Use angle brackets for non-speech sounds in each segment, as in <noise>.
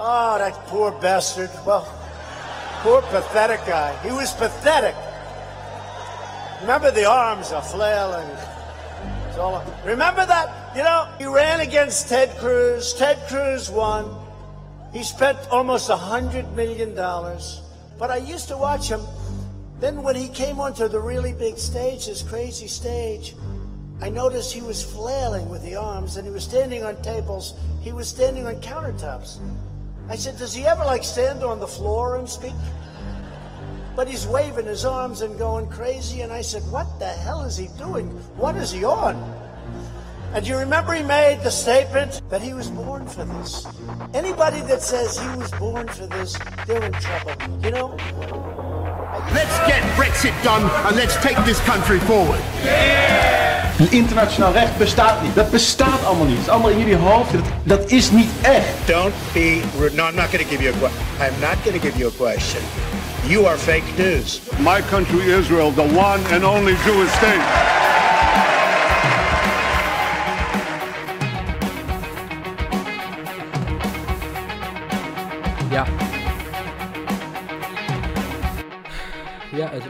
Oh, that poor bastard. Well, poor pathetic guy. He was pathetic. Remember the arms are flailing. It's all, remember that? You know, he ran against Ted Cruz. Ted Cruz won. He spent almost a hundred million dollars. But I used to watch him. Then when he came onto the really big stage, this crazy stage, I noticed he was flailing with the arms and he was standing on tables. He was standing on countertops. I said, does he ever like stand on the floor and speak? But he's waving his arms and going crazy. And I said, what the hell is he doing? What is he on? And you remember he made the statement that he was born for this. Anybody that says he was born for this, they're in trouble. You know? Let's get Brexit done and let's take this country forward. Internationaal recht bestaat niet. Dat bestaat allemaal niet. Het is allemaal in jullie hoofd. Dat, dat is niet echt. Don't be rude. No, I'm not going to give you a question. I'm not going to give you a question. You are fake news. My country, Israel, the one and only Jewish state.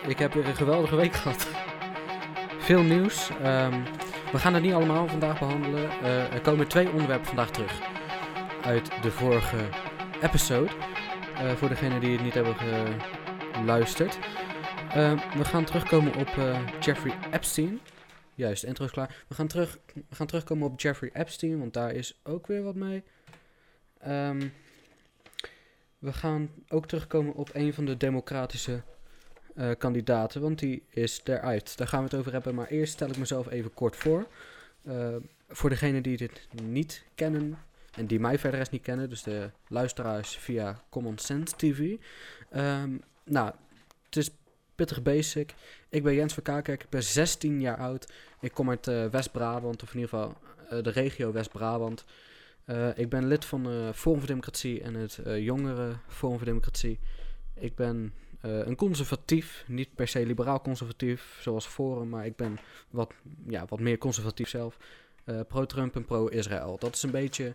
Ik heb een geweldige week gehad. Veel nieuws. Ehm, we gaan het niet allemaal vandaag behandelen. Eh, er komen twee onderwerpen vandaag terug uit de vorige episode. Eh, voor degenen die het niet hebben geluisterd. Ehm, we gaan terugkomen op eh, Jeffrey Epstein. Juist, intro is klaar. We gaan, terug, we gaan terugkomen op Jeffrey Epstein, want daar is ook weer wat mee. Ehm, we gaan ook terugkomen op een van de democratische eh, kandidaten, want die is eruit. Daar gaan we het over hebben, maar eerst stel ik mezelf even kort voor. Eh, voor degenen die dit niet kennen en die mij verder rest niet kennen, dus de luisteraars via Common Sense TV. Ehm, nou, het is pittig basic. Ik ben Jens van Kakerk, ik ben 16 jaar oud. Ik kom uit eh, West-Brabant, of in ieder geval de regio West-Brabant. Ik ben lid van eh Forum voor Democratie en het jongere Forum voor Democratie. Ik ben eh, een conservatief, niet per se liberaal conservatief zoals Forum, maar ik ben wat, ja, wat meer conservatief zelf. Eh, pro-Trump en pro-Israël. Dat is een beetje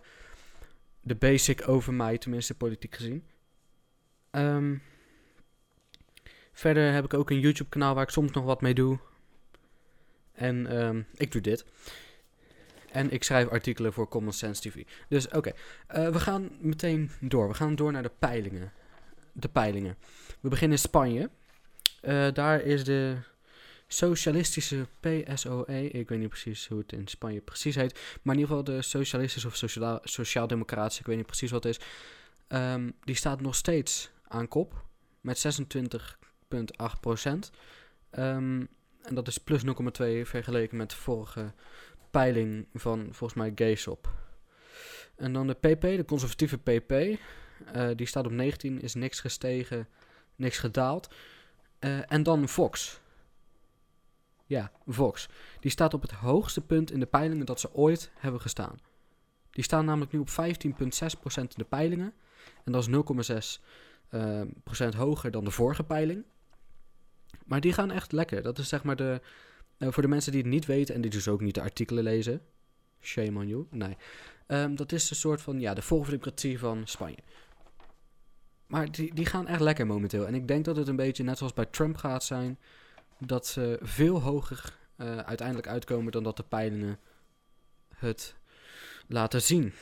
de basic over mij, tenminste politiek gezien. Ehm, verder heb ik ook een YouTube kanaal waar ik soms nog wat mee doe. En ehm, ik doe dit. En ik schrijf artikelen voor Common Sense TV. Dus oké, Eh, we gaan meteen door. We gaan door naar de peilingen. De peilingen. We beginnen in Spanje. Eh, daar is de socialistische PSOE. Ik weet niet precies hoe het in Spanje precies heet. Maar in ieder geval de socialistische of sociaal- sociaal-democratische. Ik weet niet precies wat het is. Ehm, die staat nog steeds aan kop. Met 26,8 procent. Ehm, en dat is plus 0,2 vergeleken met de vorige peiling van volgens mij Gaysop. En dan de PP, de conservatieve PP. eh, die staat op 19, is niks gestegen, niks gedaald. Eh, en dan Vox. Ja, Vox. Die staat op het hoogste punt in de peilingen dat ze ooit hebben gestaan. Die staan namelijk nu op 15,6% in de peilingen. En dat is 0,6% eh, procent hoger dan de vorige peiling. Maar die gaan echt lekker. Dat is zeg maar de, eh, voor de mensen die het niet weten en die dus ook niet de artikelen lezen. Shame on you. Nee. Ehm, dat is een soort van, ja, de volksdemocratie van Spanje. Maar die, die gaan echt lekker momenteel. En ik denk dat het een beetje net zoals bij Trump gaat zijn. Dat ze veel hoger eh, uiteindelijk uitkomen dan dat de peilingen het laten zien.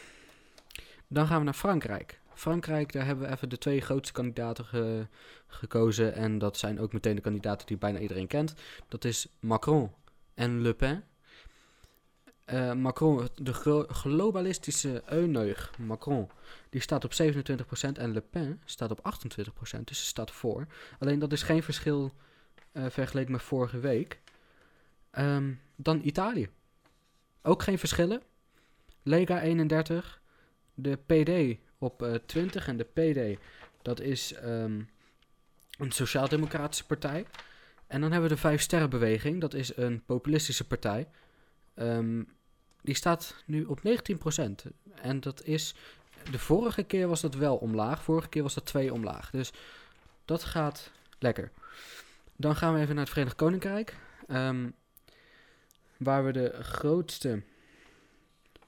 Dan gaan we naar Frankrijk. Frankrijk, daar hebben we even de twee grootste kandidaten ge- gekozen. En dat zijn ook meteen de kandidaten die bijna iedereen kent. Dat is Macron en Le Pen. Eh, Macron, de glo- globalistische euneug Macron, die staat op 27% en Le Pen staat op 28%, dus ze staat voor. Alleen dat is geen verschil eh, vergeleken met vorige week. Ehm, dan Italië. Ook geen verschillen. Lega 31, de PD op eh, 20 en de PD, dat is ehm, een sociaal-democratische partij. En dan hebben we de Vijf Sterrenbeweging, dat is een populistische partij. Ehm, die staat nu op 19%. En dat is. De vorige keer was dat wel omlaag. Vorige keer was dat 2 omlaag. Dus dat gaat lekker. Dan gaan we even naar het Verenigd Koninkrijk. ehm, waar we de grootste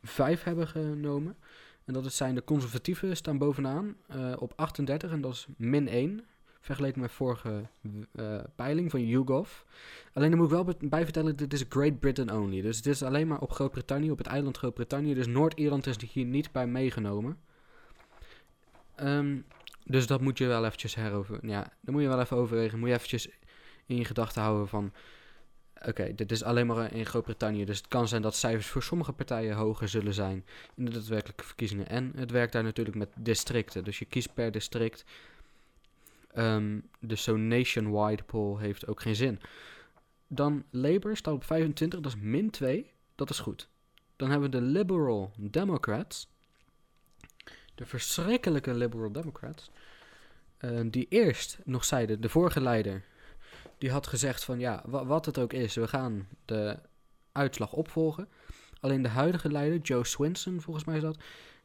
vijf hebben genomen. En dat zijn de conservatieven staan bovenaan eh, op 38 en dat is min 1. Vergeleken met vorige eh, peiling van YouGov. Alleen dan moet ik wel bij vertellen, dit is Great Britain only. Dus dit is alleen maar op Groot-Brittannië, op het eiland Groot-Brittannië. Dus Noord-Ierland is hier niet bij meegenomen. Ehm, dus dat moet je wel eventjes herover... Ja, dan moet je wel even overwegen. Moet je eventjes in je gedachten houden van... Oké, dit is alleen maar in Groot-Brittannië. Dus het kan zijn dat cijfers voor sommige partijen hoger zullen zijn in de daadwerkelijke verkiezingen. En het werkt daar natuurlijk met districten. Dus je kiest per district. Ehm, dus zo'n nationwide poll heeft ook geen zin. Dan Labour staat op 25, dat is min 2. Dat is goed. Dan hebben we de Liberal Democrats. De verschrikkelijke Liberal Democrats. eh, die eerst nog zeiden, de vorige leider, die had gezegd van ja, wa- wat het ook is, we gaan de uitslag opvolgen. Alleen de huidige leider, Joe Swinson volgens mij is dat,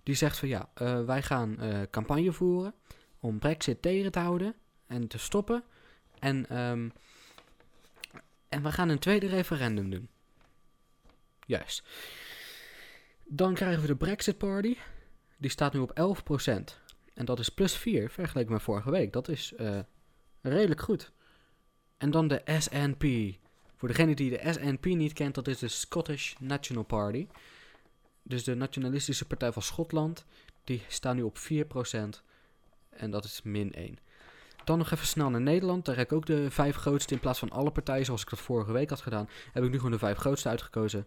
die zegt van ja, eh, wij gaan eh, campagne voeren om Brexit tegen te houden en te stoppen. En, ehm, en we gaan een tweede referendum doen. Juist. Dan krijgen we de Brexit Party. Die staat nu op 11%. En dat is plus 4 vergeleken met vorige week. Dat is eh, redelijk goed. En dan de SNP. Voor degene die de SNP niet kent, dat is de Scottish National Party. Dus de nationalistische partij van Schotland. Die staat nu op 4%. En dat is min 1. Dan nog even snel naar Nederland. Daar heb ik ook de vijf grootste in plaats van alle partijen zoals ik dat vorige week had gedaan. Heb ik nu gewoon de vijf grootste uitgekozen.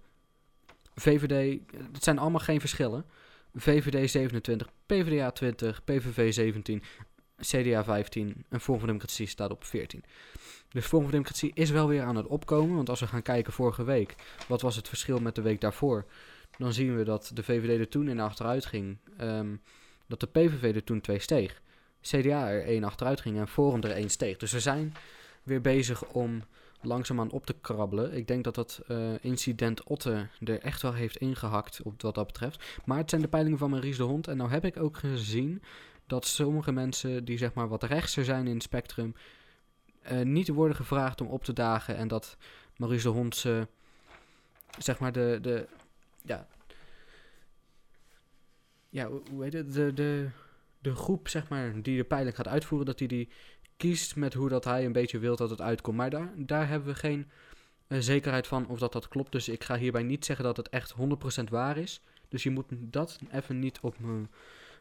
VVD, het zijn allemaal geen verschillen. VVD 27, PvdA 20, PVV 17, CDA 15 en Forum voor Democratie staat op 14. Dus Forum voor Democratie is wel weer aan het opkomen. Want als we gaan kijken vorige week, wat was het verschil met de week daarvoor? Dan zien we dat de VVD er toen in achteruit ging. ehm, dat de PVV er toen twee steeg. CDA er één achteruit ging en Forum er één steeg. Dus we zijn weer bezig om langzaamaan op te krabbelen. Ik denk dat dat eh, incident Otte er echt wel heeft ingehakt op wat dat betreft. Maar het zijn de peilingen van Maurice de Hond. En nou heb ik ook gezien dat sommige mensen die zeg maar wat rechtser zijn in het spectrum... eh, niet worden gevraagd om op te dagen. En dat Maurice de Hond ze, zeg maar de... de ja, ja, hoe hoe heet het? De, de, de groep, zeg maar, die de peiling gaat uitvoeren, dat hij die kiest met hoe dat hij een beetje wil dat het uitkomt. Maar daar, daar hebben we geen eh, zekerheid van of dat dat klopt. Dus ik ga hierbij niet zeggen dat het echt 100% waar is. Dus je moet dat even niet op me,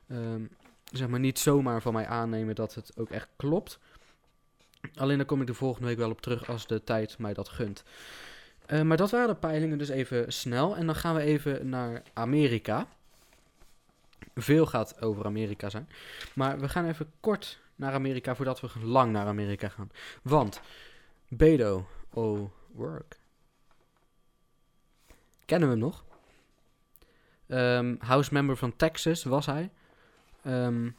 ehm, zeg maar, niet zomaar van mij aannemen dat het ook echt klopt. Alleen daar kom ik de volgende week wel op terug als de tijd mij dat gunt. Eh, maar dat waren de peilingen dus even snel. En dan gaan we even naar Amerika. Veel gaat over Amerika zijn. Maar we gaan even kort naar Amerika voordat we lang naar Amerika gaan. Want Beto O'Rourke. Kennen we hem nog? Ehm, House member van Texas was hij. Ehm,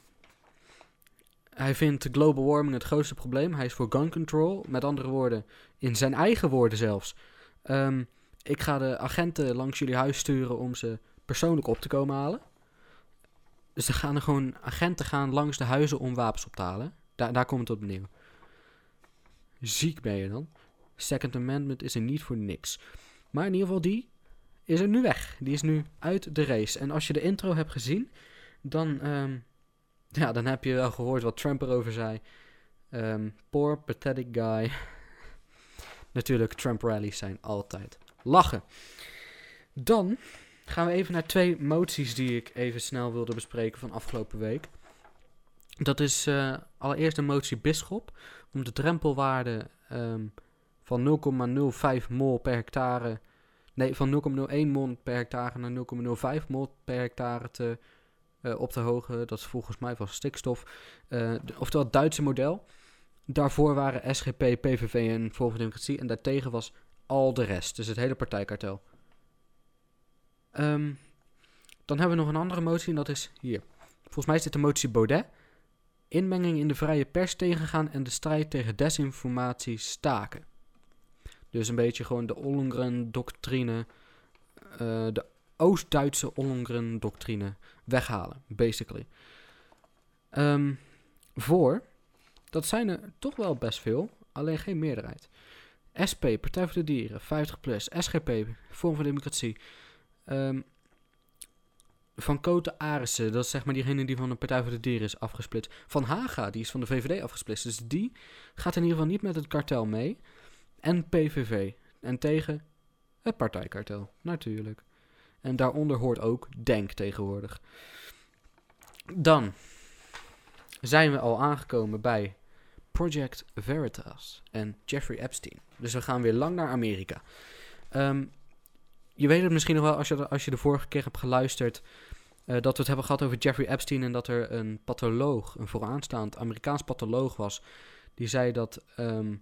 hij vindt global warming het grootste probleem. Hij is voor gun control. Met andere woorden, in zijn eigen woorden zelfs. Ehm, ik ga de agenten langs jullie huis sturen om ze persoonlijk op te komen halen. Dus gaan er gewoon agenten gaan langs de huizen om wapens op te halen. Daar, daar komt het op neer. Ziek ben je dan. Second Amendment is er niet voor niks. Maar in ieder geval die is er nu weg. Die is nu uit de race. En als je de intro hebt gezien, dan, ehm, ja, dan heb je wel gehoord wat Trump erover zei. Ehm, poor, pathetic guy. <laughs> Natuurlijk, Trump rallies zijn altijd lachen. Dan gaan we even naar twee moties die ik even snel wilde bespreken van afgelopen week. Dat is eh, allereerst een motie Bisschop om de drempelwaarde ehm, van 0,05 mol per hectare, nee, van 0,01 mol per hectare naar 0,05 mol per hectare te, eh, op te hogen. Dat is volgens mij van stikstof. Eh, de- oftewel het Duitse model. Daarvoor waren SGP, PVV en Forum voor Democratie en daartegen was al de rest, dus het hele partijkartel. Ehm, dan hebben we nog een andere motie en dat is hier. Volgens mij is dit de motie Baudet. Inmenging in de vrije pers tegengaan en de strijd tegen desinformatie staken. Dus een beetje gewoon de Ollongren-doctrine, eh, de Oost-Duitse Ollongren-doctrine weghalen, basically. Ehm, voor, dat zijn er toch wel best veel, alleen geen meerderheid. SP, Partij voor de Dieren, 50 plus, SGP, Vorm voor Democratie, Ehm, Van Koten Arissen, dat is zeg maar diegene die van de Partij voor de Dieren is afgesplitst. Van Haga, die is van de VVD afgesplitst. Dus die gaat in ieder geval niet met het kartel mee. En PVV. En tegen het partijkartel, natuurlijk. En daaronder hoort ook Denk tegenwoordig. Dan zijn we al aangekomen bij Project Veritas en Jeffrey Epstein. Dus we gaan weer lang naar Amerika. Ehm, je weet het misschien nog wel als je, als je de vorige keer hebt geluisterd. eh, dat we het hebben gehad over Jeffrey Epstein en dat er een patholoog, een vooraanstaand Amerikaans patholoog was. Die zei dat ehm,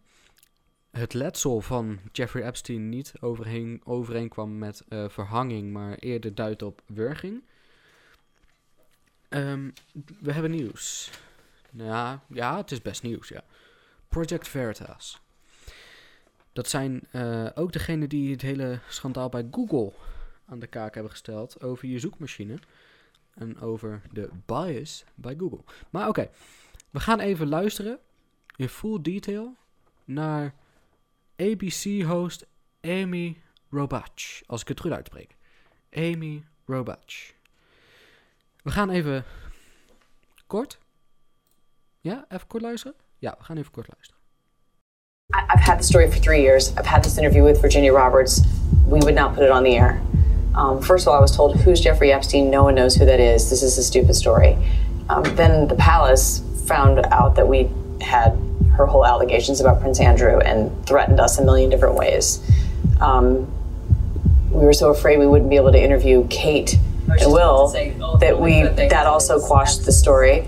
het letsel van Jeffrey Epstein niet overheen, overeenkwam met eh, verhanging, maar eerder duidt op wurging. Ehm, we hebben nieuws. Ja, ja, het is best nieuws, ja. Project Veritas. Dat zijn eh, ook degenen die het hele schandaal bij Google aan de kaak hebben gesteld over je zoekmachine. En over de bias bij Google. Maar oké, we gaan even luisteren in full detail naar ABC-host Amy Robach. Als ik het goed uitspreek. Amy Robach. We gaan even kort. Ja, even kort luisteren? Ja, we gaan even kort luisteren. I've had the story for three years. I've had this interview with Virginia Roberts. We would not put it on the air. Um, first of all, I was told, Who's Jeffrey Epstein? No one knows who that is. This is a stupid story. Um, then the palace found out that we had her whole allegations about Prince Andrew and threatened us a million different ways. Um, we were so afraid we wouldn't be able to interview Kate and Will that we that also quashed the story.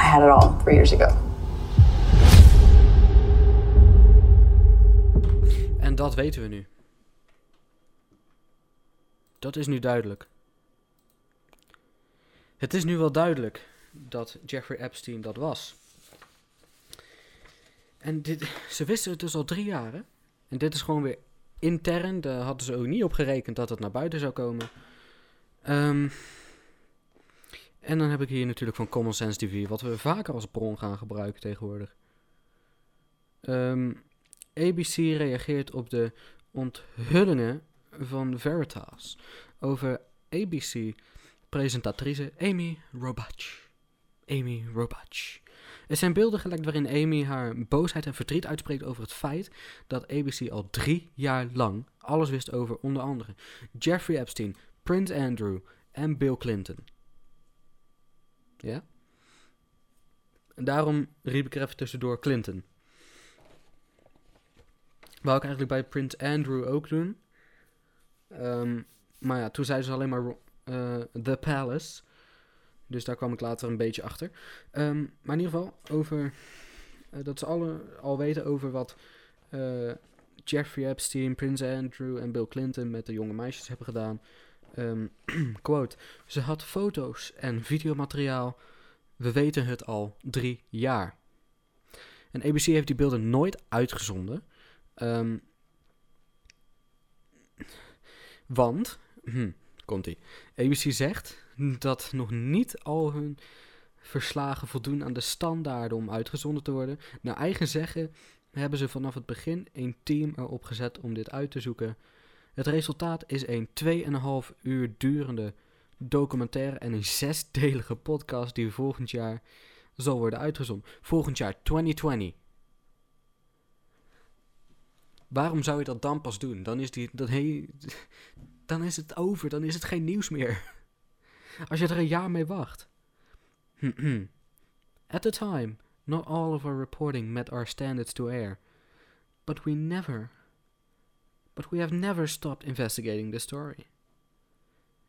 I had it all three years ago. En dat weten we nu. Dat is nu duidelijk. Het is nu wel duidelijk dat Jeffrey Epstein dat was. En dit, ze wisten het dus al drie jaar. En dit is gewoon weer intern. Daar hadden ze ook niet op gerekend dat het naar buiten zou komen. Ehm, en dan heb ik hier natuurlijk van Common Sense TV, wat we vaker als bron gaan gebruiken tegenwoordig. Ehm, ABC reageert op de onthullingen van Veritas over ABC-presentatrice Amy Robach. Amy Robach. Er zijn beelden gelekt waarin Amy haar boosheid en verdriet uitspreekt over het feit dat ABC al drie jaar lang alles wist over onder andere Jeffrey Epstein, Prince Andrew en Bill Clinton. Ja? En daarom riep ik er even tussendoor Clinton. Wou ik eigenlijk bij Prince Andrew ook doen. Ehm, maar ja, toen zeiden ze alleen maar eh, The Palace. Dus daar kwam ik later een beetje achter. Ehm, maar in ieder geval, over eh, dat ze alle al weten over wat eh, Jeffrey Epstein, Prince Andrew en Bill Clinton met de jonge meisjes hebben gedaan. Ehm, <clears throat> quote, ze had foto's en videomateriaal. We weten het al drie jaar. En ABC heeft die beelden nooit uitgezonden. Ehm, want, hm, komt ie. ABC zegt dat nog niet al hun verslagen voldoen aan de standaarden om uitgezonden te worden. Naar eigen zeggen hebben ze vanaf het begin een team erop gezet om dit uit te zoeken. Het resultaat is een 2,5 uur durende documentaire en een zesdelige podcast die volgend jaar zal worden uitgezonden. Volgend jaar 2020. Waarom zou je dat dan pas doen? Dan is, die, dan, hey, dan is het over, dan is het geen nieuws meer. Als je er een jaar mee wacht. <clears throat> At the time, not all of our reporting met our standards to air. But we never, but we have never stopped investigating the story.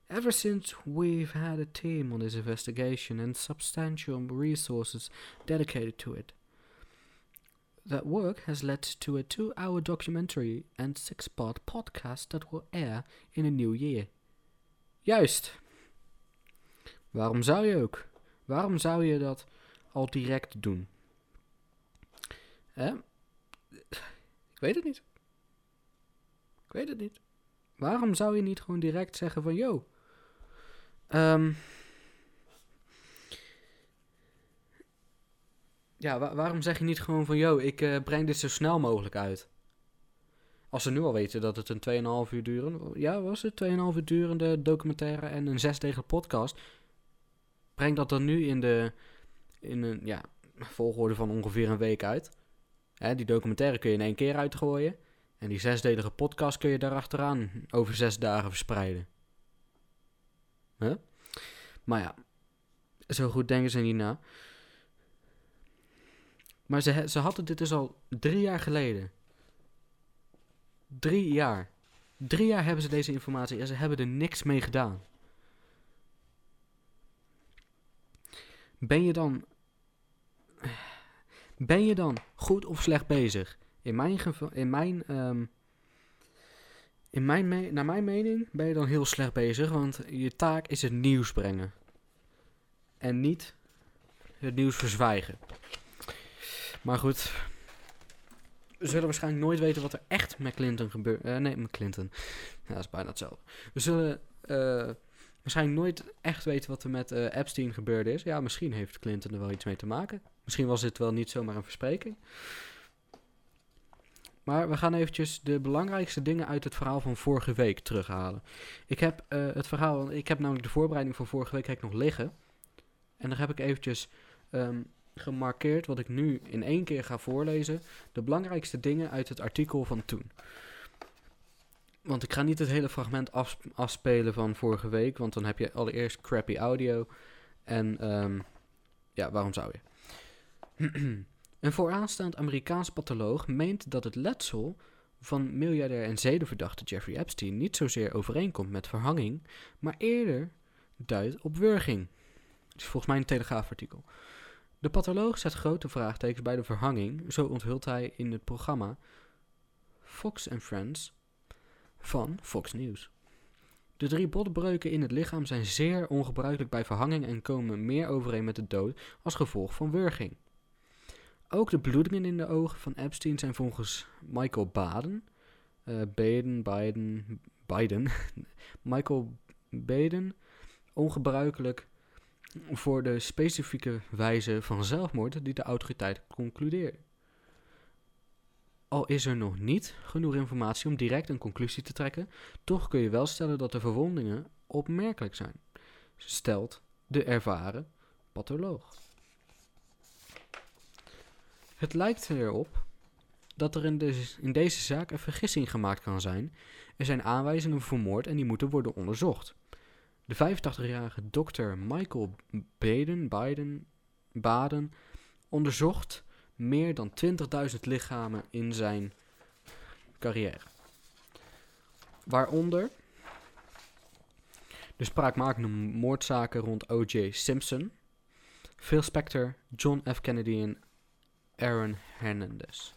Ever since we've had a team on this investigation and substantial resources dedicated to it. That work has led to a two hour documentary and six part podcast that will air in a new year. Juist. Waarom zou je ook? Waarom zou je dat al direct doen? Ik weet het niet. Ik weet het niet. Waarom zou je niet gewoon direct zeggen van... Yo, ehm, ja, wa- waarom zeg je niet gewoon van... Yo, ik eh, breng dit zo snel mogelijk uit? Als ze nu al weten dat het een 2,5 uur duren... Ja, was het 2,5 uur durende documentaire en een zesdegelijke podcast... Breng dat dan nu in de... In een, ja, volgorde van ongeveer een week uit. Hè, die documentaire kun je in één keer uitgooien. En die zesdelige podcast kun je daarachteraan over zes dagen verspreiden. Maar ja, zo goed denken ze niet na. Maar ze, ze hadden dit dus al drie jaar geleden. Drie jaar. Drie jaar hebben ze deze informatie en ze hebben er niks mee gedaan. Ben je dan. Ben je dan goed of slecht bezig? In mijn. In mijn. ehm, in mijn naar mijn mening ben je dan heel slecht bezig, want je taak is het nieuws brengen. En niet het nieuws verzwijgen. Maar goed. We zullen waarschijnlijk nooit weten wat er echt met Clinton gebeurt. eh, nee, met Clinton. Ja, dat is bijna hetzelfde. We zullen eh, waarschijnlijk nooit echt weten wat er met eh, Epstein gebeurd is. Ja, misschien heeft Clinton er wel iets mee te maken. Misschien was dit wel niet zomaar een verspreking. Maar we gaan eventjes de belangrijkste dingen uit het verhaal van vorige week terughalen. Ik heb eh, het verhaal, ik heb namelijk de voorbereiding van vorige week nog liggen. En daar heb ik eventjes ehm, gemarkeerd wat ik nu in één keer ga voorlezen. De belangrijkste dingen uit het artikel van toen. Want ik ga niet het hele fragment afs- afspelen van vorige week, want dan heb je allereerst crappy audio. En ehm, ja, waarom zou je? <clears throat> Een vooraanstaand Amerikaans patholoog meent dat het letsel van miljardair en zedenverdachte Jeffrey Epstein niet zozeer overeenkomt met verhanging, maar eerder duidt op wurging. Dat is volgens mij een telegraafartikel. De patholoog zet grote vraagtekens bij de verhanging, zo onthult hij in het programma Fox and Friends van Fox News. De drie botbreuken in het lichaam zijn zeer ongebruikelijk bij verhanging en komen meer overeen met de dood als gevolg van wurging. Ook de bloedingen in de ogen van Epstein zijn volgens Michael Baden, eh Baden, Biden, Biden, <laughs> Michael Baden, ongebruikelijk voor de specifieke wijze van zelfmoord die de autoriteit concludeert. Al is er nog niet genoeg informatie om direct een conclusie te trekken, toch kun je wel stellen dat de verwondingen opmerkelijk zijn, stelt de ervaren patholoog. Het lijkt erop dat er in, deze in deze zaak een vergissing gemaakt kan zijn. Er zijn aanwijzingen voor moord en die moeten worden onderzocht. De 85-jarige dokter Michael Baden, Biden, Baden onderzocht meer dan 20.000 lichamen in zijn carrière. Waaronder de spraakmakende moordzaken rond O.J. Simpson, Phil Spector, John F. Kennedy en Aaron Hernandez.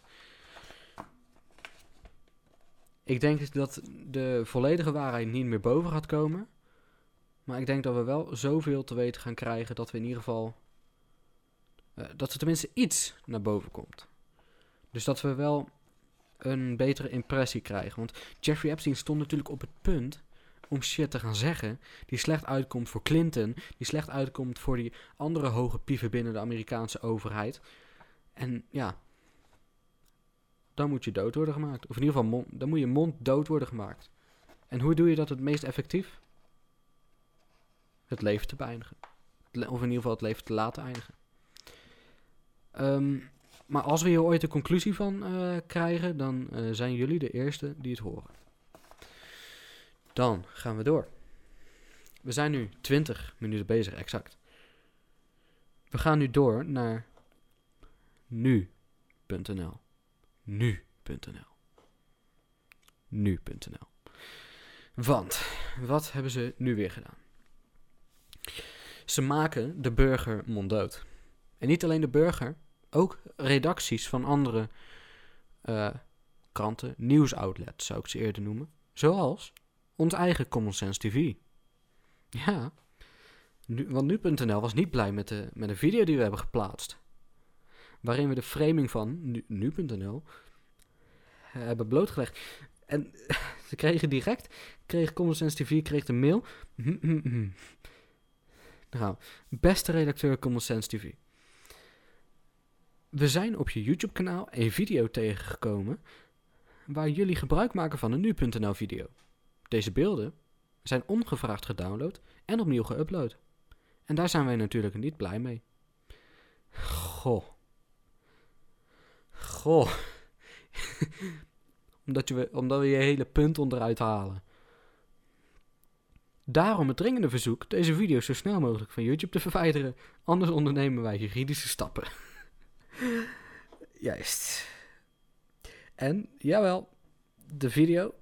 Ik denk dat de volledige waarheid niet meer boven gaat komen. Maar ik denk dat we wel zoveel te weten gaan krijgen dat we in ieder geval. eh, dat er tenminste iets naar boven komt. Dus dat we wel een betere impressie krijgen. Want Jeffrey Epstein stond natuurlijk op het punt om shit te gaan zeggen. die slecht uitkomt voor Clinton. die slecht uitkomt voor die andere hoge pieven binnen de Amerikaanse overheid. En ja. Dan moet je dood worden gemaakt. Of in ieder geval, mon- dan moet je mond dood worden gemaakt. En hoe doe je dat het meest effectief? Het leven te beëindigen. Of in ieder geval het leven te laten eindigen. Ehm, maar als we hier ooit een conclusie van eh, krijgen, dan eh, zijn jullie de eerste die het horen. Dan gaan we door. We zijn nu 20 minuten bezig, exact. We gaan nu door naar nu.nl. Nu.nl. nu.nl. Want, wat hebben ze nu weer gedaan? Ze maken de burger monddood. En niet alleen de burger, ook redacties van andere eh, kranten, nieuwsoutlets zou ik ze eerder noemen. Zoals ons eigen Common Sense TV. Ja, nu, want nu.nl was niet blij met de, met de video die we hebben geplaatst. Waarin we de framing van nu- nu.nl hebben blootgelegd. En <laughs> ze kregen direct, kreeg Common Sense TV kreeg de mail. <clears throat> Nou, beste redacteur Common Sense TV. We zijn op je YouTube kanaal een video tegengekomen waar jullie gebruik maken van een nu.nl video. Deze beelden zijn ongevraagd gedownload en opnieuw geüpload. En daar zijn wij natuurlijk niet blij mee. Goh. Goh. <laughs> omdat, je, omdat we je hele punt onderuit halen. Daarom het dringende verzoek deze video zo snel mogelijk van YouTube te verwijderen. Anders ondernemen wij juridische stappen. <laughs> Juist. En, jawel, de video.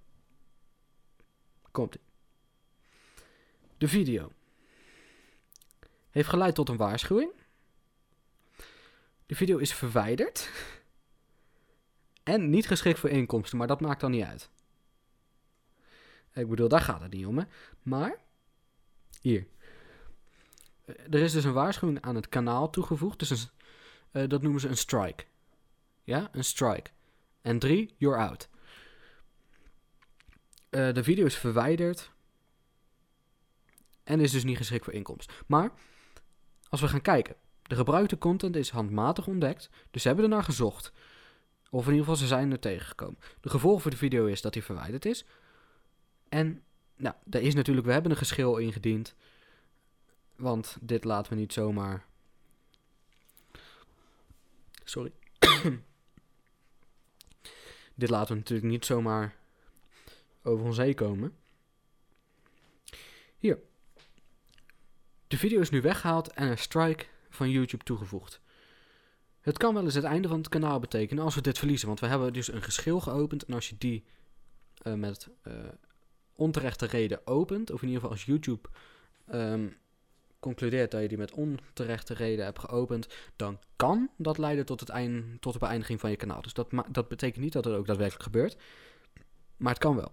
Komt. De video heeft geleid tot een waarschuwing. De video is verwijderd. En niet geschikt voor inkomsten, maar dat maakt dan niet uit. Ik bedoel, daar gaat het niet om, hè. Maar, hier. Eh, Er is dus een waarschuwing aan het kanaal toegevoegd. Dus een, eh, dat noemen ze een strike. Ja, een strike. En drie, you're out. Eh, de video is verwijderd. En is dus niet geschikt voor inkomsten. Maar, als we gaan kijken. De gebruikte content is handmatig ontdekt. Dus ze hebben ernaar gezocht. Of in ieder geval, ze zijn er tegengekomen. De gevolg voor de video is dat hij verwijderd is. En, nou, er is natuurlijk, we hebben een geschil ingediend. Want dit laten we niet zomaar. Sorry. <coughs> dit laten we natuurlijk niet zomaar over ons heen komen. Hier. De video is nu weggehaald en een strike van YouTube toegevoegd. Het kan wel eens het einde van het kanaal betekenen als we dit verliezen. Want we hebben dus een geschil geopend. En als je die eh, met eh, onterechte reden opent, of in ieder geval als YouTube ehm, concludeert dat je die met onterechte reden hebt geopend, dan kan dat leiden tot, het eind, tot de beëindiging van je kanaal. Dus dat, dat betekent niet dat het ook daadwerkelijk gebeurt. Maar het kan wel.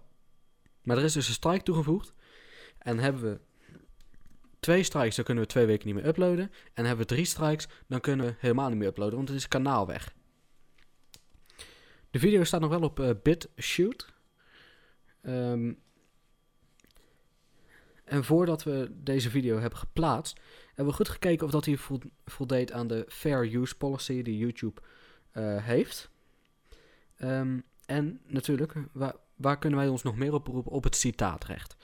Maar er is dus een strike toegevoegd. En hebben we twee strikes, dan kunnen we twee weken niet meer uploaden. En hebben we drie strikes, dan kunnen we helemaal niet meer uploaden, want het is kanaal weg. De video staat nog wel op eh, BitShoot. Ehm, en voordat we deze video hebben geplaatst, hebben we goed gekeken of dat hij vo- voldeed aan de Fair Use Policy die YouTube eh, heeft. Ehm, en natuurlijk, waar, waar kunnen wij ons nog meer op beroepen? Op het citaatrecht.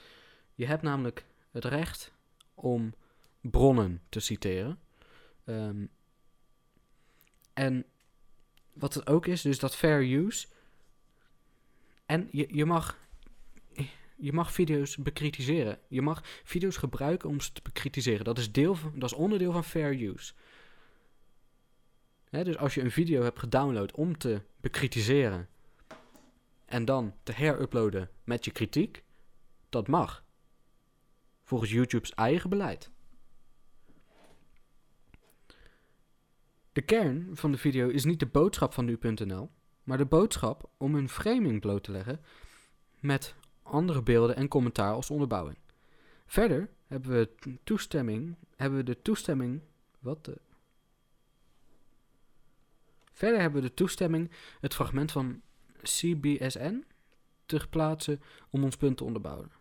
Je hebt namelijk het recht om bronnen te citeren. Ehm, en wat het ook is, dus dat fair use. En je, je, mag, je mag video's bekritiseren. Je mag video's gebruiken om ze te bekritiseren. Dat is, deel van, dat is onderdeel van fair use. Dus als je een video hebt gedownload om te bekritiseren en dan te heruploaden met je kritiek, dat mag. Volgens YouTube's eigen beleid. De kern van de video is niet de boodschap van nu.nl, maar de boodschap om hun framing bloot te leggen met andere beelden en commentaar als onderbouwing. Verder hebben we toestemming, hebben we de toestemming, wat de... Verder hebben we de toestemming het fragment van CBSN te plaatsen om ons punt te onderbouwen.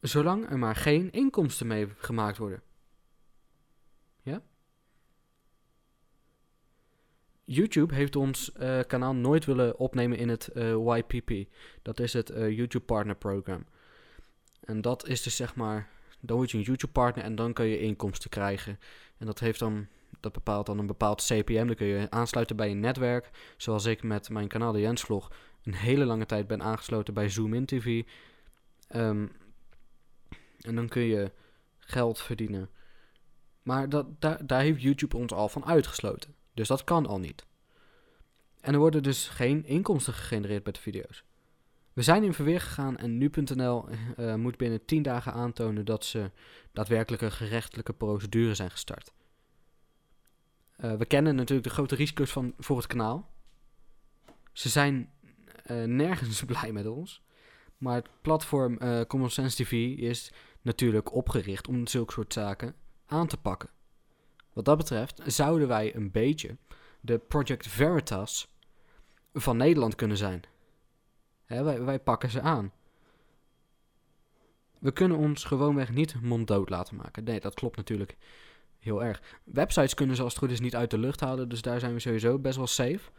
Zolang er maar geen inkomsten mee gemaakt worden. Ja? YouTube heeft ons eh, kanaal nooit willen opnemen in het eh, YPP. Dat is het eh, YouTube Partner Program. En dat is dus zeg maar, dan word je een YouTube partner en dan kun je inkomsten krijgen. En dat heeft dan, dat bepaalt dan een bepaald CPM. Dan kun je aansluiten bij een netwerk. Zoals ik met mijn kanaal de Jens Vlog een hele lange tijd ben aangesloten bij Zoomin TV. Ehm, en dan kun je geld verdienen. Maar dat, daar, daar heeft YouTube ons al van uitgesloten. Dus dat kan al niet. En er worden dus geen inkomsten gegenereerd met de video's. We zijn in verweer gegaan en nu.nl eh, moet binnen 10 dagen aantonen dat ze daadwerkelijke gerechtelijke procedure zijn gestart. Eh, we kennen natuurlijk de grote risico's van voor het kanaal. Ze zijn eh, nergens <laughs> blij met ons. Maar het platform Common Sense TV is natuurlijk opgericht om zulke soort zaken aan te pakken. Wat dat betreft zouden wij een beetje de Project Veritas van Nederland kunnen zijn. Hè, wij, wij pakken ze aan. We kunnen ons gewoonweg niet monddood laten maken. Nee, dat klopt natuurlijk heel erg. Websites kunnen ze als het goed is niet uit de lucht halen, dus daar zijn we sowieso best wel safe.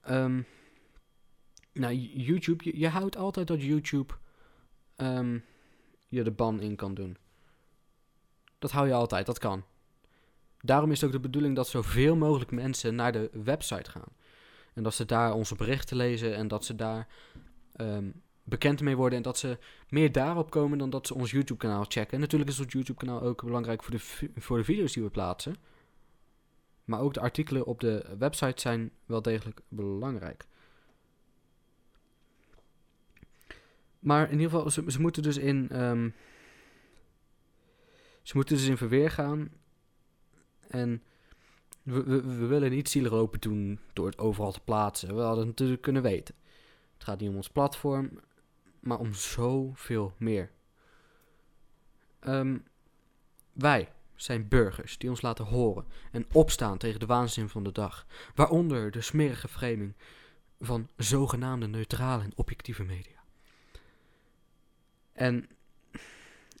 Ehm, nou, YouTube, je, je houdt altijd dat YouTube ehm, je de ban in kan doen. Dat hou je altijd, dat kan. Daarom is het ook de bedoeling dat zoveel mogelijk mensen naar de website gaan. En dat ze daar onze berichten lezen en dat ze daar ehm, bekend mee worden. En dat ze meer daarop komen dan dat ze ons YouTube-kanaal checken. En natuurlijk is ons YouTube-kanaal ook belangrijk voor de, voor de video's die we plaatsen. Maar ook de artikelen op de website zijn wel degelijk belangrijk. Maar in ieder geval, ze, moeten dus in. ehm, ze moeten dus in verweer gaan. En we, we, we willen niet zielig open doen door het overal te plaatsen. We hadden het natuurlijk kunnen weten. Het gaat niet om ons platform, maar om zoveel meer. Ehm, wij zijn burgers die ons laten horen en opstaan tegen de waanzin van de dag. Waaronder de smerige framing van zogenaamde neutrale en objectieve media. En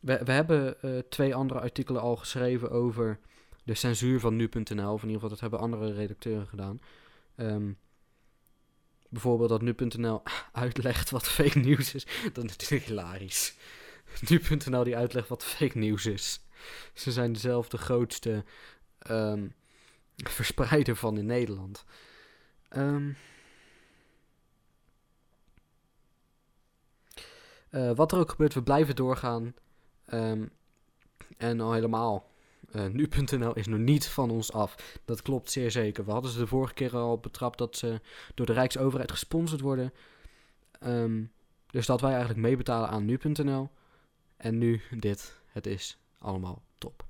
we, we hebben eh, twee andere artikelen al geschreven over de censuur van nu.nl. Of in ieder geval, dat hebben andere redacteuren gedaan. Ehm, bijvoorbeeld dat nu.nl <laughs> uitlegt wat fake nieuws is. <laughs> Dat is natuurlijk hilarisch. <laughs> Nu.nl die uitlegt wat fake nieuws is. Ze zijn zelf de grootste ehm, verspreider van in Nederland. Ehm, eh, wat er ook gebeurt, we blijven doorgaan. Ehm, en al helemaal eh, Nu.nl is nog niet van ons af. Dat klopt zeer zeker. We hadden ze de vorige keer al betrapt dat ze door de Rijksoverheid gesponsord worden. Ehm, dus dat wij eigenlijk meebetalen aan Nu.nl. En nu dit. Het is allemaal top.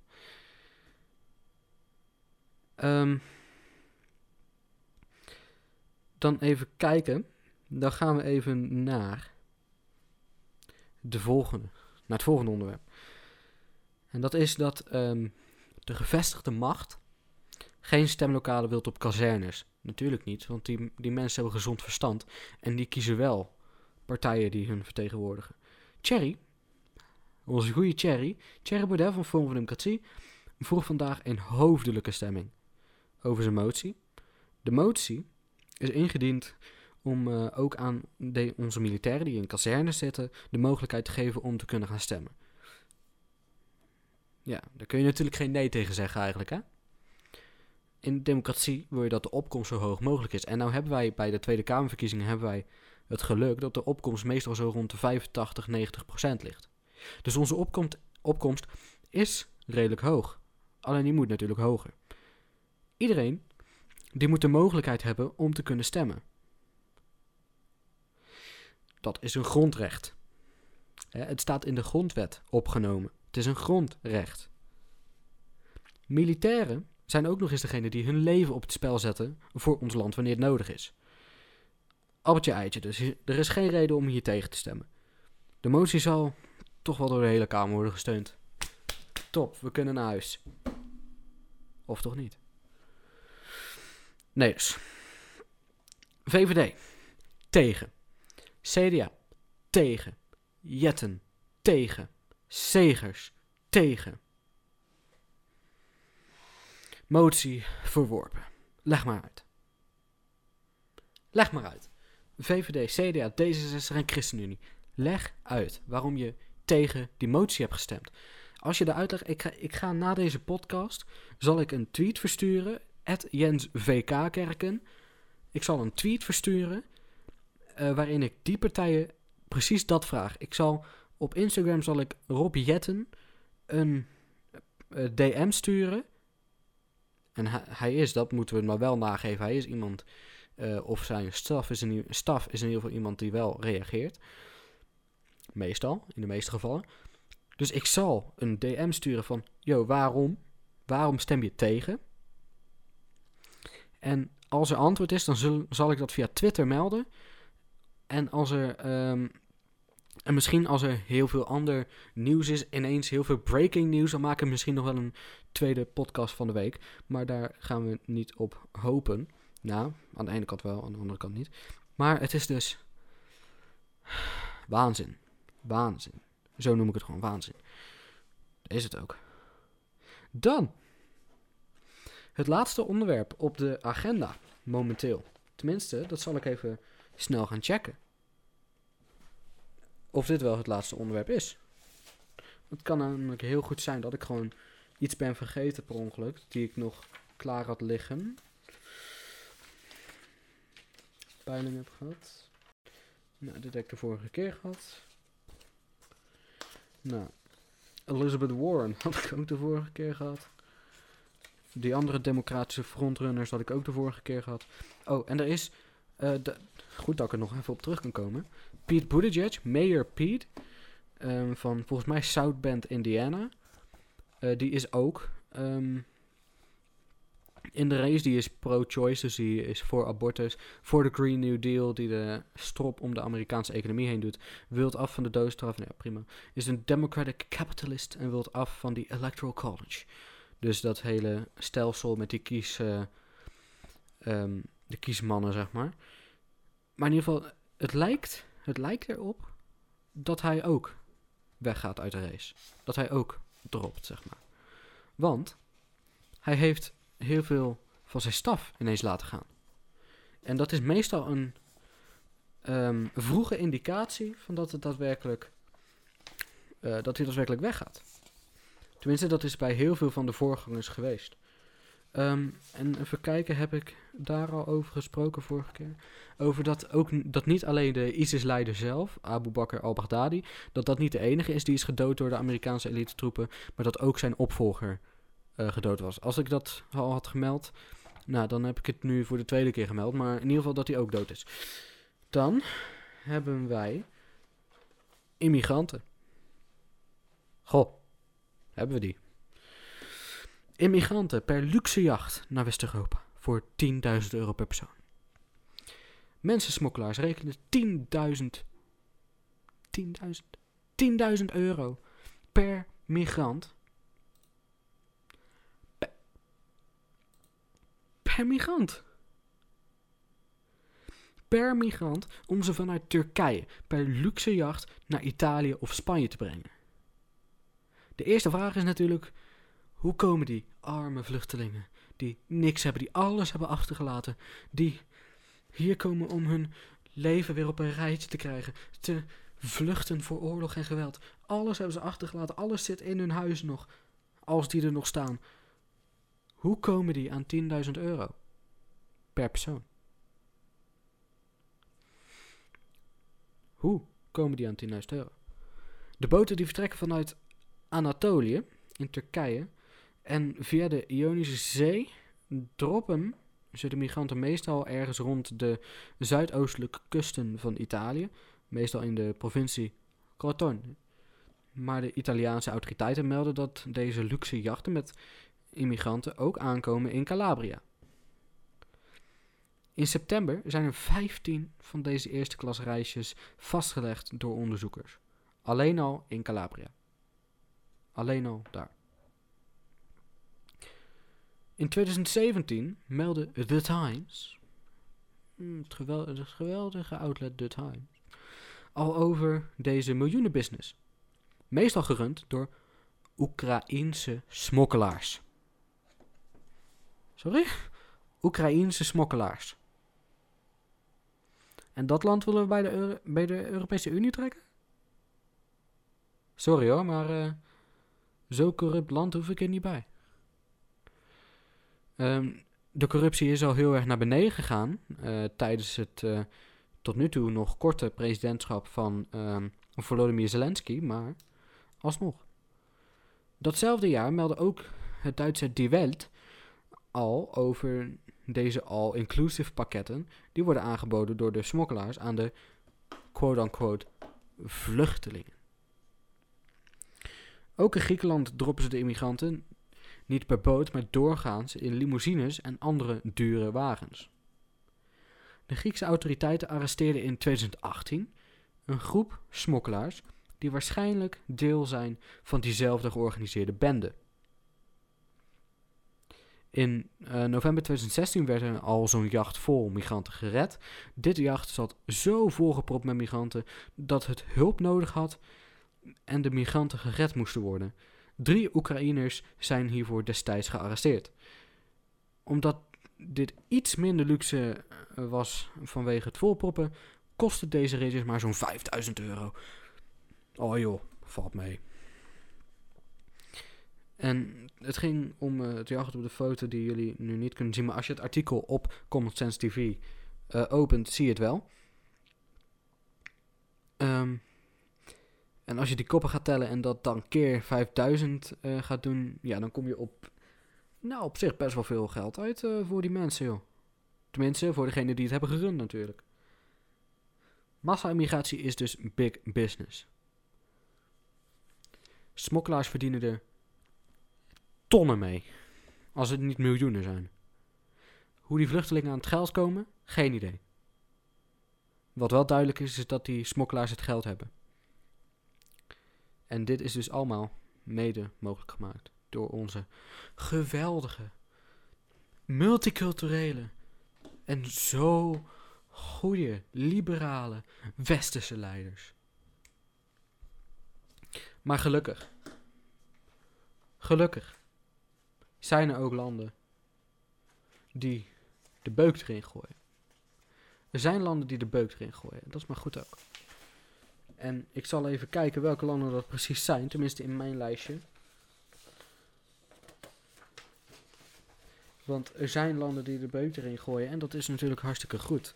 Ehm, dan even kijken. Dan gaan we even naar de volgende. Naar het volgende onderwerp. En dat is dat ehm, de gevestigde macht geen stemlokalen wilt op kazernes. Natuurlijk niet, want die, die mensen hebben gezond verstand. En die kiezen wel partijen die hun vertegenwoordigen. Thierry, onze goede Thierry, Thierry Baudet van Forum voor Democratie, vroeg vandaag een hoofdelijke stemming over zijn motie. De motie is ingediend om eh, ook aan de, onze militairen die in kazernes zitten de mogelijkheid te geven om te kunnen gaan stemmen. Ja, daar kun je natuurlijk geen nee tegen zeggen eigenlijk, hè? In democratie wil je dat de opkomst zo hoog mogelijk is. En nou hebben wij bij de Tweede Kamerverkiezingen hebben wij het geluk dat de opkomst meestal zo rond de 85, 90 procent ligt. Dus onze opkomst, opkomst is redelijk hoog. Alleen die moet natuurlijk hoger. Iedereen die moet de mogelijkheid hebben om te kunnen stemmen. Dat is een grondrecht. Het staat in de grondwet opgenomen. Het is een grondrecht. Militairen zijn ook nog eens degene die hun leven op het spel zetten voor ons land wanneer het nodig is. Appeltje eitje, dus er is geen reden om hier tegen te stemmen. De motie zal toch wel door de hele Kamer worden gesteund. Top, we kunnen naar huis. Of toch niet? Nee dus. VVD. Tegen. CDA. Tegen. Jetten. Tegen. Segers. Tegen. Motie verworpen. Leg maar uit. Leg maar uit. VVD, CDA, D66 en ChristenUnie. Leg uit waarom je tegen die motie hebt gestemd. Als je de uitleg... Ik ga, ik ga na deze podcast... zal ik een tweet versturen... Jens VK Kerken. Ik zal een tweet versturen... eh, waarin ik die partijen precies dat vraag. Ik zal... Op Instagram zal ik Rob Jetten een eh, DM sturen. En hij, is, dat moeten we maar wel nageven, hij is iemand Eh, of zijn staf is, in, staf is in ieder geval iemand die wel reageert. Meestal, in de meeste gevallen. Dus ik zal een DM sturen van, yo, waarom? Waarom stem je tegen? En als er antwoord is, dan zal ik dat via Twitter melden. En als er, ehm, en misschien als er heel veel ander nieuws is, ineens heel veel breaking nieuws, dan maken we misschien nog wel een tweede podcast van de week. Maar daar gaan we niet op hopen. Nou, aan de ene kant wel, aan de andere kant niet. Maar het is dus waanzin. Waanzin. Zo noem ik het gewoon, waanzin. Is het ook. Dan. Het laatste onderwerp op de agenda, momenteel. Tenminste, dat zal ik even snel gaan checken. Of dit wel het laatste onderwerp is. Het kan namelijk heel goed zijn dat ik gewoon iets ben vergeten per ongeluk, die ik nog klaar had liggen. Peiling heb gehad. Nou, dit heb ik de vorige keer gehad. Nou, Elizabeth Warren <laughs> had ik ook de vorige keer gehad. Die andere democratische frontrunners had ik ook de vorige keer gehad. Oh, en er is... eh, goed dat ik er nog even op terug kan komen. Pete Buttigieg, Mayor Pete, ehm, van volgens mij South Bend, Indiana. Eh, die is ook ehm, in de race. Die is pro-choice, dus die is voor abortus. Voor de Green New Deal, die de strop om de Amerikaanse economie heen doet. Wilt af van de doodstraf. Nou ja, prima. Is een democratic capitalist en wilt af van die electoral college. Dus dat hele stelsel met die kies... ehm, de kiesmannen, zeg maar. Maar in ieder geval, het lijkt, het lijkt erop dat hij ook weggaat uit de race. Dat hij ook dropt, zeg maar. Want hij heeft heel veel van zijn staf ineens laten gaan. En dat is meestal een ehm, vroege indicatie van dat het daadwerkelijk, eh, dat hij daadwerkelijk weggaat. Tenminste, dat is bij heel veel van de voorgangers geweest. Ehm, en even kijken, heb ik daar al over gesproken vorige keer? Over dat ook dat niet alleen de ISIS-leider zelf, Abu Bakr al-Baghdadi, dat dat niet de enige is die is gedood door de Amerikaanse elite troepen, maar dat ook zijn opvolger eh, gedood was. Als ik dat al had gemeld, nou dan heb ik het nu voor de tweede keer gemeld, maar in ieder geval dat hij ook dood is. Dan hebben wij immigranten. Goh, hebben we die. Immigranten per luxe jacht naar West-Europa voor 10.000 euro per persoon. Mensensmokkelaars rekenen 10.000 10.000 10.000 euro per migrant. Per, migrant. Per migrant om ze vanuit Turkije per luxe jacht naar Italië of Spanje te brengen. De eerste vraag is natuurlijk: hoe komen die arme vluchtelingen, die niks hebben, die alles hebben achtergelaten, die hier komen om hun leven weer op een rijtje te krijgen, te vluchten voor oorlog en geweld. Alles hebben ze achtergelaten, alles zit in hun huis nog, als die er nog staan. Hoe komen die aan 10.000 euro per persoon? Hoe komen die aan 10.000 euro? De boten die vertrekken vanuit Anatolië in Turkije en via de Ionische Zee droppen ze de migranten meestal ergens rond de zuidoostelijke kusten van Italië, meestal in de provincie Crotone. Maar de Italiaanse autoriteiten melden dat deze luxe jachten met immigranten ook aankomen in Calabria. In september zijn er 15 van deze eerste klas reisjes vastgelegd door onderzoekers. Alleen al in Calabria. Alleen al daar. In 2017 meldde The Times, hmm, het, gewel- het geweldige outlet The Times, al over deze miljoenenbusiness. Meestal gerund door Oekraïense smokkelaars. Sorry? Oekraïense smokkelaars. En dat land willen we bij de, bij de Europese Unie trekken? Sorry hoor, maar eh, zo corrupt land hoef ik er niet bij. Ehm, de corruptie is al heel erg naar beneden gegaan eh, tijdens het eh, tot nu toe nog korte presidentschap van ehm Volodymyr Zelensky, maar alsnog. Datzelfde jaar meldde ook het Duitse Die Welt al over deze all-inclusive pakketten die worden aangeboden door de smokkelaars aan de quote-unquote vluchtelingen. Ook in Griekenland droppen ze de immigranten niet per boot, maar doorgaans in limousines en andere dure wagens. De Griekse autoriteiten arresteerden in 2018 een groep smokkelaars die waarschijnlijk deel zijn van diezelfde georganiseerde bende. In eh, november 2016 werd er al zo'n jacht vol migranten gered. Dit jacht zat zo volgepropt met migranten dat het hulp nodig had en de migranten gered moesten worden. Drie Oekraïners zijn hiervoor destijds gearresteerd. Omdat dit iets minder luxe eh, was vanwege het volproppen, kostte deze ritjes maar zo'n 5000 euro. Oh joh, valt mee. En het ging om uh, het jacht op de foto die jullie nu niet kunnen zien. Maar als je het artikel op Common Sense TV uh, opent, zie je het wel. Um, en als je die koppen gaat tellen en dat dan keer 5000 uh, eh, gaat doen, ja, dan kom je op, nou, op zich best wel veel geld uit voor die mensen, joh. Tenminste, voor degene die het hebben gerund natuurlijk. Massa-immigratie is dus big business. Smokkelaars verdienen er tonnen mee. Als het niet miljoenen zijn. Hoe die vluchtelingen aan het geld komen, geen idee. Wat wel duidelijk is, is dat die smokkelaars het geld hebben. En dit is dus allemaal mede mogelijk gemaakt door onze geweldige, multiculturele en zo goede, liberale, westerse leiders. Maar gelukkig, gelukkig zijn er ook landen die de beuk erin gooien. Er zijn landen die de beuk erin gooien. Dat is maar goed ook. En ik zal even kijken welke landen dat precies zijn. Tenminste in mijn lijstje. Want er zijn landen die de beuk erin gooien. En dat is natuurlijk hartstikke goed.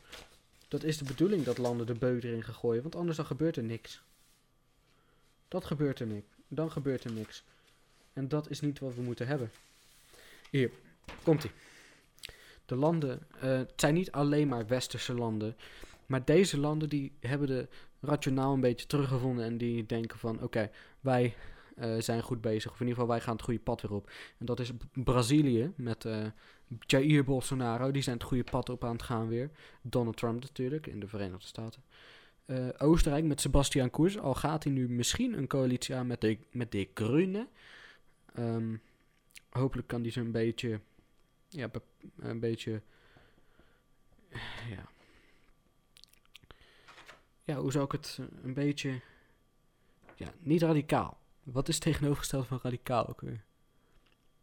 Dat is de bedoeling dat landen de beuk erin gaan gooien. Want anders dan gebeurt er niks. Dat gebeurt er niks. Dan gebeurt er niks. En dat is niet wat we moeten hebben. Hier, komt ie. De landen, uh, het zijn niet alleen maar westerse landen. Maar deze landen die hebben de rationaal een beetje teruggevonden. En die denken van oké, wij uh, zijn goed bezig. Of in ieder geval wij gaan het goede pad weer op. En dat is Brazilië met uh, Jair Bolsonaro. Die zijn het goede pad op aan het gaan weer. Donald Trump natuurlijk in de Verenigde Staten. Uh, Oostenrijk met Sebastian Kurz. Al gaat hij nu misschien een coalitie aan met de, met de Groenen. Um, hopelijk kan die ze een beetje, ja, een beetje, ja, ja, hoe zou ik het een beetje, ja, niet radicaal. Wat is tegenovergesteld van radicaal ook weer?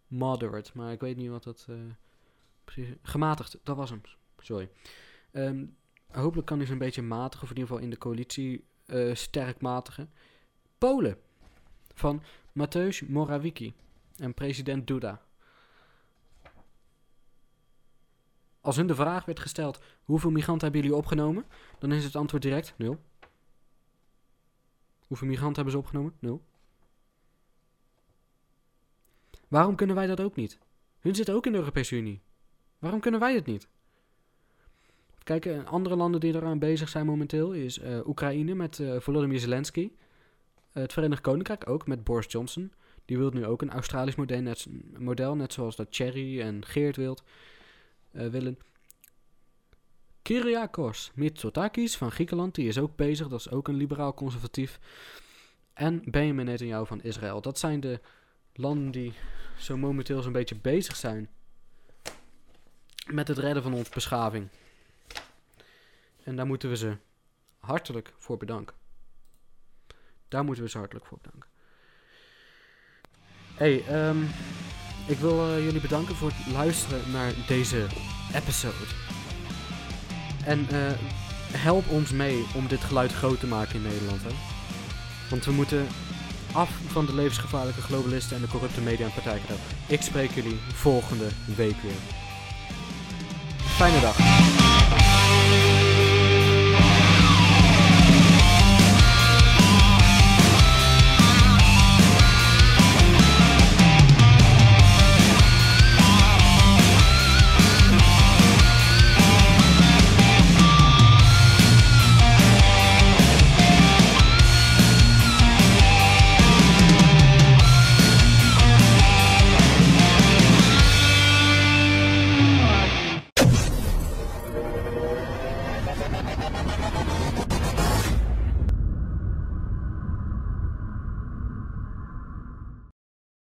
Moderate, maar ik weet niet wat dat uh, precies, gematigd, dat was hem, sorry. Um, hopelijk kan hij ze een beetje matigen, of in ieder geval in de coalitie uh, sterk matigen. Polen, van Mateusz Morawiecki en president Duda. Als hun de vraag werd gesteld: hoeveel migranten hebben jullie opgenomen? Dan is het antwoord direct: nul. Hoeveel migranten hebben ze opgenomen? Nul. Waarom kunnen wij dat ook niet? Hun zitten ook in de Europese Unie. Waarom kunnen wij het niet? Kijk, eh, andere landen die eraan bezig zijn momenteel is uh, Oekraïne met uh, Volodymyr Zelensky. het Verenigd Koninkrijk ook met Boris Johnson. Die wil nu ook een Australisch model, net, model, net zoals dat Cherry en Geert wilt, uh, willen. Kyriakos Mitsotakis van Griekenland, die is ook bezig. Dat is ook een liberaal-conservatief. En Benjamin Netanyahu van Israël. Dat zijn de landen die zo momenteel zo'n beetje bezig zijn met het redden van onze beschaving. En daar moeten we ze hartelijk voor bedanken. Daar moeten we ze hartelijk voor bedanken. Hey, um, ik wil uh, jullie bedanken voor het luisteren naar deze episode. En uh, help ons mee om dit geluid groot te maken in Nederland. Hè? Want we moeten af van de levensgevaarlijke globalisten en de corrupte media en partijgedeel. Ik spreek jullie volgende week weer. Fijne dag.